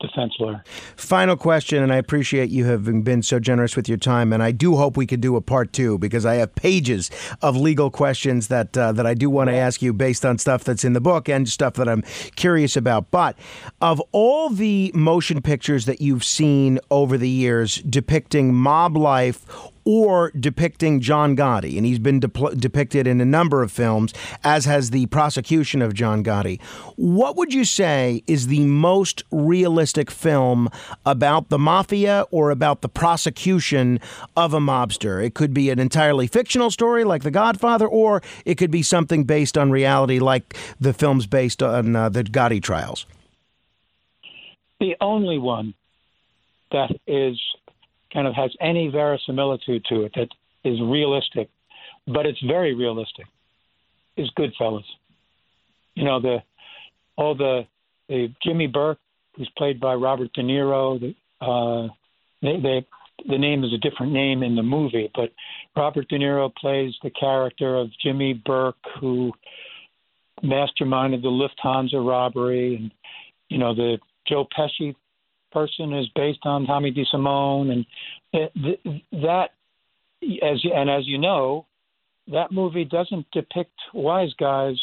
defense lawyer. Final question, and I appreciate you having been so generous with your time, and I do hope we could do a part two because I have pages of legal questions that uh, that I do want to ask you based on stuff that's in the book and stuff that I'm curious about. But of all the motion pictures that you've seen over the years depicting mob life or depicting John Gotti, and he's been de- depicted in a number of films, as has the prosecution of John Gotti. What would you say is the most realistic film about the mafia or about the prosecution of a mobster? It could be an entirely fictional story like The Godfather, or it could be something based on reality like the films based on uh, the Gotti trials. The only one that is kind of has any verisimilitude to it that is realistic, but it's very realistic, is Goodfellas. You know, the all the, the Jimmy Burke, who's played by Robert De Niro, the, uh, they, they the name is a different name in the movie, but Robert De Niro plays the character of Jimmy Burke, who masterminded the Lufthansa robbery, and you know the Joe Pesci person is based on Tommy DeSimone, and it, that as and as you know, that movie doesn't depict wise guys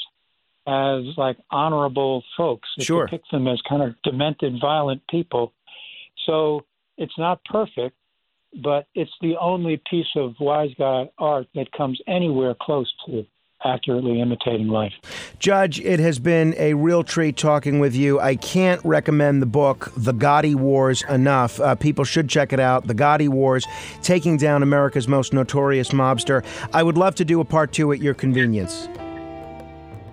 as like honorable folks. It sure. depicts them as kind of demented, violent people. So it's not perfect, but it's the only piece of wise guy art that comes anywhere close to accurately imitating life. Judge, it has been a real treat talking with you. I can't recommend the book, The Gotti Wars, enough. Uh, people should check it out. The Gotti Wars, Taking Down America's Most Notorious Mobster. I would love to do a part two at your convenience.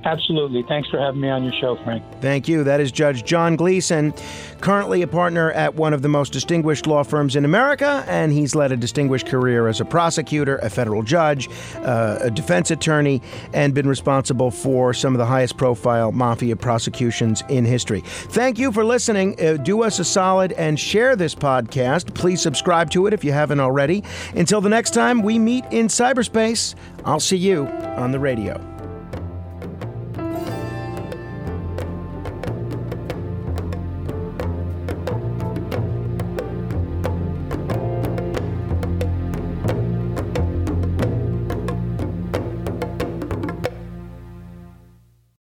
Absolutely. Thanks for having me on your show, Frank. Thank you. That is Judge John Gleeson, currently a partner at one of the most distinguished law firms in America, and he's led a distinguished career as a prosecutor, a federal judge, uh, a defense attorney, and been responsible for some of the highest profile mafia prosecutions in history. Thank you for listening. Uh, do us a solid and share this podcast. Please subscribe to it if you haven't already. Until the next time we meet in cyberspace, I'll see you on the radio.